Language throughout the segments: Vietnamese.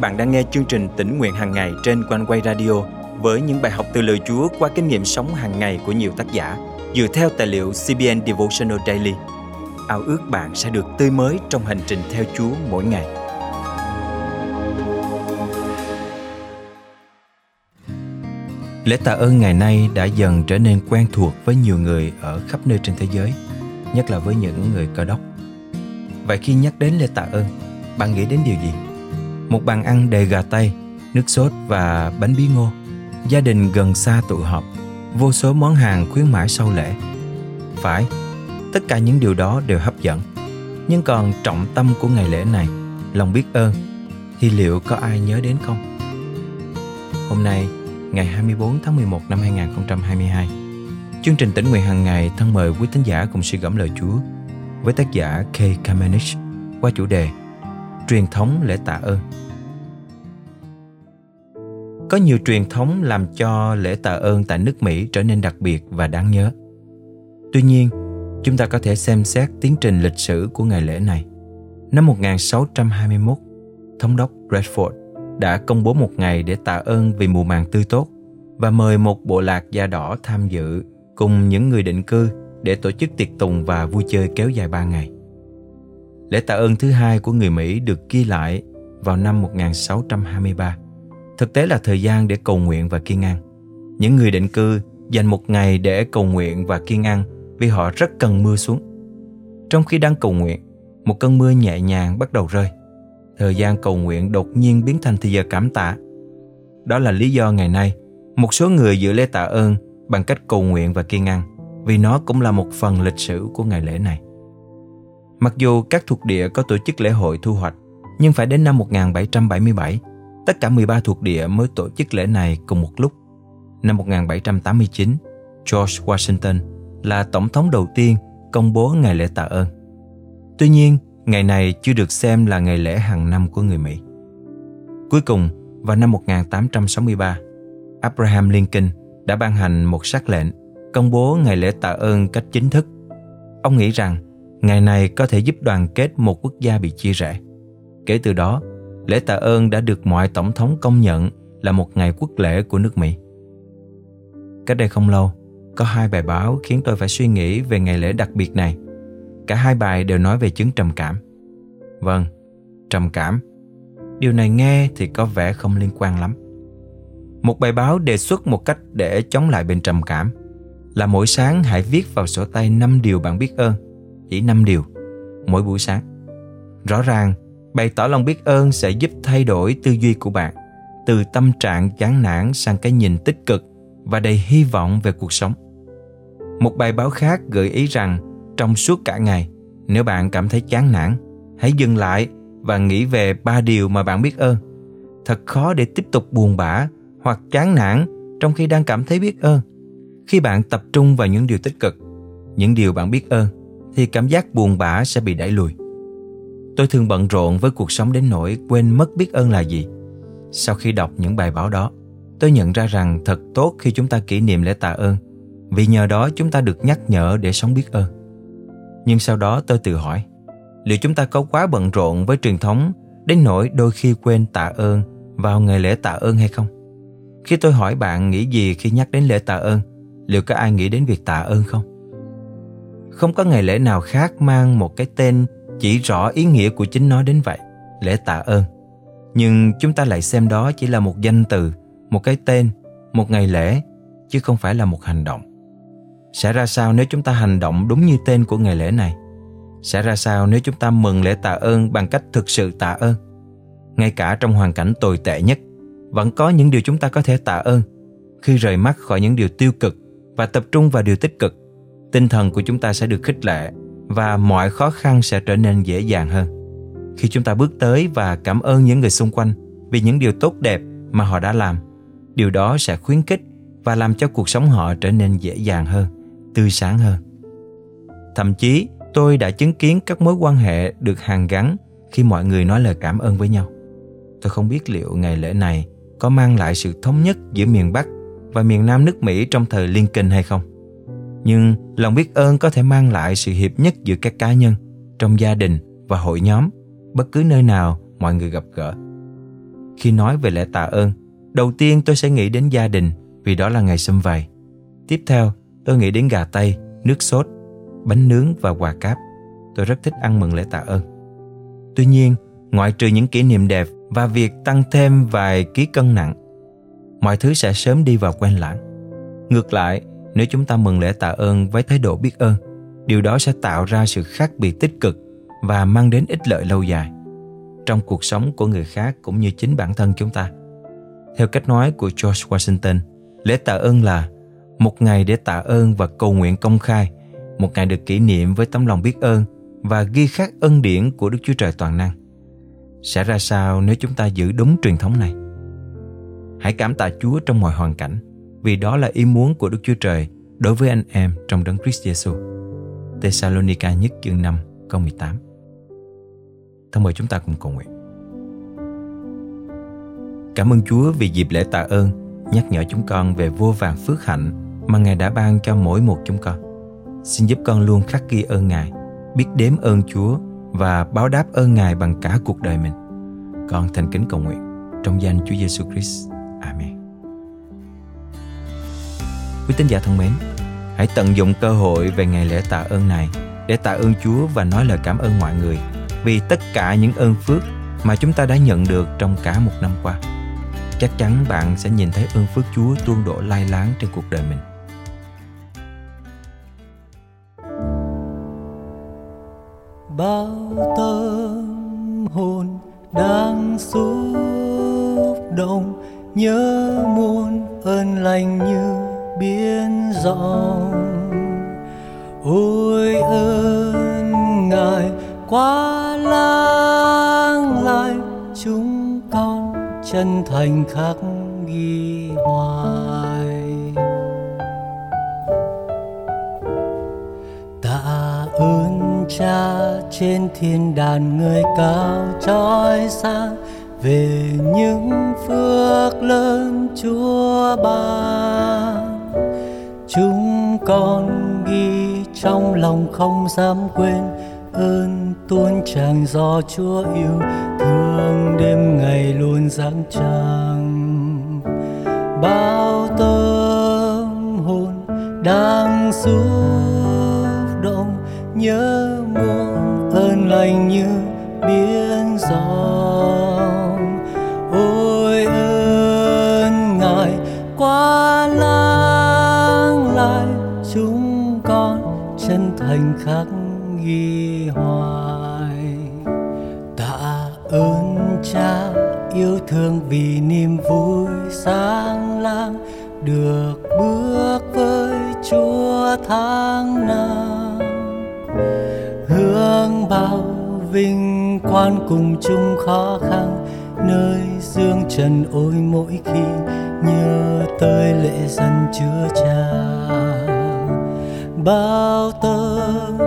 bạn đang nghe chương trình tỉnh nguyện hàng ngày trên quanh quay radio với những bài học từ lời Chúa qua kinh nghiệm sống hàng ngày của nhiều tác giả dựa theo tài liệu CBN Devotional Daily. Ao ước bạn sẽ được tươi mới trong hành trình theo Chúa mỗi ngày. Lễ tạ ơn ngày nay đã dần trở nên quen thuộc với nhiều người ở khắp nơi trên thế giới, nhất là với những người cơ đốc. Vậy khi nhắc đến lễ tạ ơn, bạn nghĩ đến điều gì? Một bàn ăn đầy gà tây, nước sốt và bánh bí ngô. Gia đình gần xa tụ họp, vô số món hàng khuyến mãi sau lễ. Phải, tất cả những điều đó đều hấp dẫn. Nhưng còn trọng tâm của ngày lễ này, lòng biết ơn, thì liệu có ai nhớ đến không? Hôm nay, ngày 24 tháng 11 năm 2022, chương trình tỉnh nguyện hàng ngày thân mời quý tín giả cùng suy gẫm lời Chúa với tác giả Kay Kamenich qua chủ đề Truyền thống lễ tạ ơn. Có nhiều truyền thống làm cho lễ tạ ơn tại nước Mỹ trở nên đặc biệt và đáng nhớ. Tuy nhiên, chúng ta có thể xem xét tiến trình lịch sử của ngày lễ này. Năm 1621, Thống đốc redford đã công bố một ngày để tạ ơn vì mùa màng tươi tốt và mời một bộ lạc da đỏ tham dự cùng những người định cư để tổ chức tiệc tùng và vui chơi kéo dài ba ngày. Lễ tạ ơn thứ hai của người Mỹ được ghi lại vào năm 1623. Thực tế là thời gian để cầu nguyện và kiên ăn. Những người định cư dành một ngày để cầu nguyện và kiên ăn vì họ rất cần mưa xuống. Trong khi đang cầu nguyện, một cơn mưa nhẹ nhàng bắt đầu rơi. Thời gian cầu nguyện đột nhiên biến thành thời giờ cảm tạ. Đó là lý do ngày nay, một số người dự lễ tạ ơn bằng cách cầu nguyện và kiên ăn, vì nó cũng là một phần lịch sử của ngày lễ này. Mặc dù các thuộc địa có tổ chức lễ hội thu hoạch, nhưng phải đến năm 1777, tất cả 13 thuộc địa mới tổ chức lễ này cùng một lúc. Năm 1789, George Washington là tổng thống đầu tiên công bố ngày lễ tạ ơn. Tuy nhiên, ngày này chưa được xem là ngày lễ hàng năm của người Mỹ. Cuối cùng, vào năm 1863, Abraham Lincoln đã ban hành một sắc lệnh công bố ngày lễ tạ ơn cách chính thức. Ông nghĩ rằng Ngày này có thể giúp đoàn kết một quốc gia bị chia rẽ. Kể từ đó, lễ tạ ơn đã được mọi tổng thống công nhận là một ngày quốc lễ của nước Mỹ. Cách đây không lâu, có hai bài báo khiến tôi phải suy nghĩ về ngày lễ đặc biệt này. Cả hai bài đều nói về chứng trầm cảm. Vâng, trầm cảm. Điều này nghe thì có vẻ không liên quan lắm. Một bài báo đề xuất một cách để chống lại bệnh trầm cảm là mỗi sáng hãy viết vào sổ tay 5 điều bạn biết ơn chỉ 5 điều mỗi buổi sáng. Rõ ràng, bày tỏ lòng biết ơn sẽ giúp thay đổi tư duy của bạn từ tâm trạng chán nản sang cái nhìn tích cực và đầy hy vọng về cuộc sống. Một bài báo khác gợi ý rằng trong suốt cả ngày, nếu bạn cảm thấy chán nản, hãy dừng lại và nghĩ về ba điều mà bạn biết ơn. Thật khó để tiếp tục buồn bã hoặc chán nản trong khi đang cảm thấy biết ơn. Khi bạn tập trung vào những điều tích cực, những điều bạn biết ơn thì cảm giác buồn bã sẽ bị đẩy lùi. Tôi thường bận rộn với cuộc sống đến nỗi quên mất biết ơn là gì. Sau khi đọc những bài báo đó, tôi nhận ra rằng thật tốt khi chúng ta kỷ niệm lễ tạ ơn, vì nhờ đó chúng ta được nhắc nhở để sống biết ơn. Nhưng sau đó tôi tự hỏi, liệu chúng ta có quá bận rộn với truyền thống đến nỗi đôi khi quên tạ ơn vào ngày lễ tạ ơn hay không? Khi tôi hỏi bạn nghĩ gì khi nhắc đến lễ tạ ơn, liệu có ai nghĩ đến việc tạ ơn không? Không có ngày lễ nào khác mang một cái tên chỉ rõ ý nghĩa của chính nó đến vậy, lễ tạ ơn. Nhưng chúng ta lại xem đó chỉ là một danh từ, một cái tên, một ngày lễ, chứ không phải là một hành động. Sẽ ra sao nếu chúng ta hành động đúng như tên của ngày lễ này? Sẽ ra sao nếu chúng ta mừng lễ tạ ơn bằng cách thực sự tạ ơn? Ngay cả trong hoàn cảnh tồi tệ nhất, vẫn có những điều chúng ta có thể tạ ơn. Khi rời mắt khỏi những điều tiêu cực và tập trung vào điều tích cực, tinh thần của chúng ta sẽ được khích lệ và mọi khó khăn sẽ trở nên dễ dàng hơn. Khi chúng ta bước tới và cảm ơn những người xung quanh vì những điều tốt đẹp mà họ đã làm, điều đó sẽ khuyến khích và làm cho cuộc sống họ trở nên dễ dàng hơn, tươi sáng hơn. Thậm chí, tôi đã chứng kiến các mối quan hệ được hàn gắn khi mọi người nói lời cảm ơn với nhau. Tôi không biết liệu ngày lễ này có mang lại sự thống nhất giữa miền bắc và miền nam nước mỹ trong thời liên kinh hay không nhưng lòng biết ơn có thể mang lại sự hiệp nhất giữa các cá nhân trong gia đình và hội nhóm bất cứ nơi nào mọi người gặp gỡ Khi nói về lễ tạ ơn, đầu tiên tôi sẽ nghĩ đến gia đình vì đó là ngày xâm vầy. Tiếp theo, tôi nghĩ đến gà tây, nước sốt, bánh nướng và quà cáp. Tôi rất thích ăn mừng lễ tạ ơn. Tuy nhiên, ngoại trừ những kỷ niệm đẹp và việc tăng thêm vài ký cân nặng, mọi thứ sẽ sớm đi vào quen lãng. Ngược lại, nếu chúng ta mừng lễ tạ ơn với thái độ biết ơn, điều đó sẽ tạo ra sự khác biệt tích cực và mang đến ích lợi lâu dài trong cuộc sống của người khác cũng như chính bản thân chúng ta. Theo cách nói của George Washington, lễ tạ ơn là một ngày để tạ ơn và cầu nguyện công khai, một ngày được kỷ niệm với tấm lòng biết ơn và ghi khắc ân điển của Đức Chúa Trời toàn năng. Sẽ ra sao nếu chúng ta giữ đúng truyền thống này? Hãy cảm tạ Chúa trong mọi hoàn cảnh, vì đó là ý muốn của Đức Chúa Trời đối với anh em trong đấng Christ Jesus. Thessalonica nhất chương 5 câu 18 Thân mời chúng ta cùng cầu nguyện. Cảm ơn Chúa vì dịp lễ tạ ơn nhắc nhở chúng con về vô vàng phước hạnh mà Ngài đã ban cho mỗi một chúng con. Xin giúp con luôn khắc ghi ơn Ngài, biết đếm ơn Chúa và báo đáp ơn Ngài bằng cả cuộc đời mình. Con thành kính cầu nguyện trong danh Chúa Giêsu Christ. Amen. Quý tín giả thân mến, hãy tận dụng cơ hội về ngày lễ tạ ơn này để tạ ơn Chúa và nói lời cảm ơn mọi người vì tất cả những ơn phước mà chúng ta đã nhận được trong cả một năm qua. Chắc chắn bạn sẽ nhìn thấy ơn phước Chúa tuôn đổ lai láng trên cuộc đời mình. bao tâm hồn đang xúc động nhớ muôn ơn lành như biển rộng ôi ơn ngài, quá lang lại chúng con chân thành khắc ghi hoài. Tạ ơn cha trên thiên đàn người cao trói sáng về những phước lớn chúa ban chúng con ghi trong lòng không dám quên ơn tuôn tràn do Chúa yêu. Thương đêm ngày luôn giáng trăng. Bao tâm hồn đang xúc động, nhớ muôn ơn lành như biển gió. Thành khắc ghi hoài. Tạ ơn cha yêu thương vì niềm vui sáng lang được bước với chúa tháng năm. Hướng bao vinh quan cùng chung khó khăn, nơi dương trần ôi mỗi khi nhớ tới lễ dân chúa cha bao tâm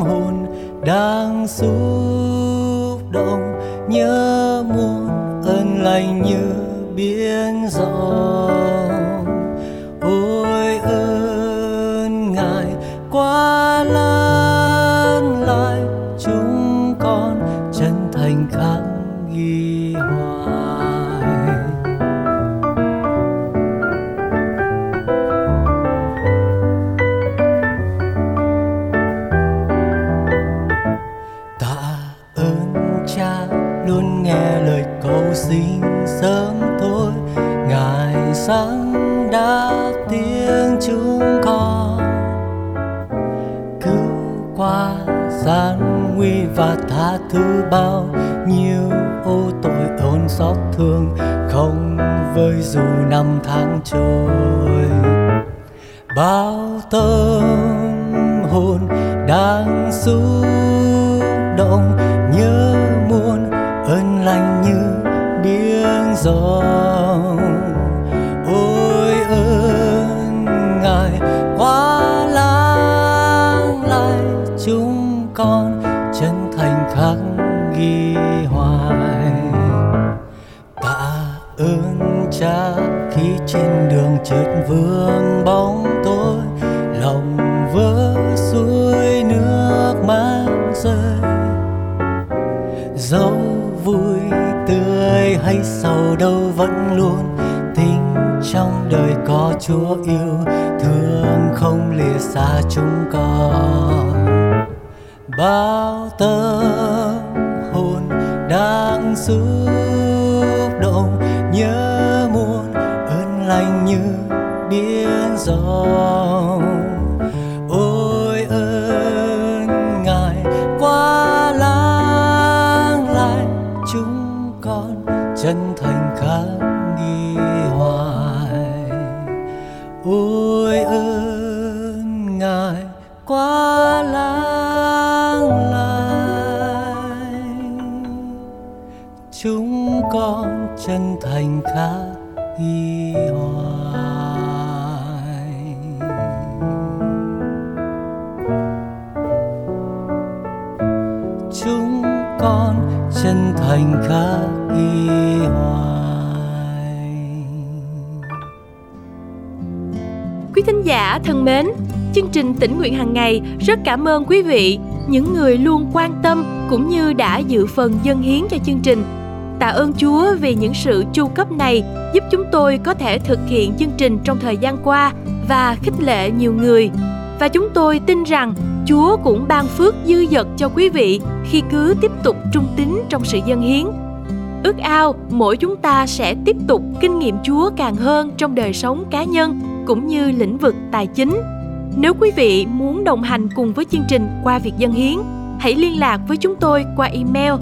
hồn đang xúc động nhớ muôn ơn lành như biển rộng sáng đã tiếng chúng con cứu qua gian nguy và tha thứ bao nhiêu ô tội ôn xót thương, không với dù năm tháng trôi. Bao tâm hồn đang xuống ơn khi trên đường chợt vương bóng tối, lòng vỡ suối nước mắt rơi. Dẫu vui, tươi hay sầu đâu vẫn luôn, tình trong đời có Chúa yêu, thương không lìa xa chúng con. Bao tâm hồn đang xúc động nhớ anh như biển gió ôi ơn ngài quá lang lại chúng con chân thành khắc ghi hoài. Ôi ơn ngài quá lang lại chúng con chân thành khắc ghi chúng con chân thành khắc ghi hoài Quý thính giả thân mến, chương trình tỉnh nguyện hàng ngày rất cảm ơn quý vị, những người luôn quan tâm cũng như đã dự phần dân hiến cho chương trình. Tạ ơn Chúa vì những sự chu cấp này giúp chúng tôi có thể thực hiện chương trình trong thời gian qua và khích lệ nhiều người. Và chúng tôi tin rằng Chúa cũng ban phước dư dật cho quý vị khi cứ tiếp tục trung tín trong sự dân hiến. Ước ao mỗi chúng ta sẽ tiếp tục kinh nghiệm Chúa càng hơn trong đời sống cá nhân cũng như lĩnh vực tài chính. Nếu quý vị muốn đồng hành cùng với chương trình qua việc dân hiến, hãy liên lạc với chúng tôi qua email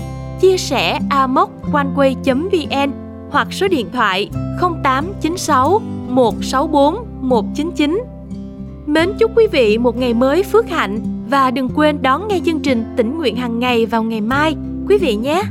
chia sẻ amoconeway.vn hoặc số điện thoại 0896 164 199. Mến chúc quý vị một ngày mới phước hạnh và đừng quên đón nghe chương trình tỉnh nguyện hàng ngày vào ngày mai quý vị nhé.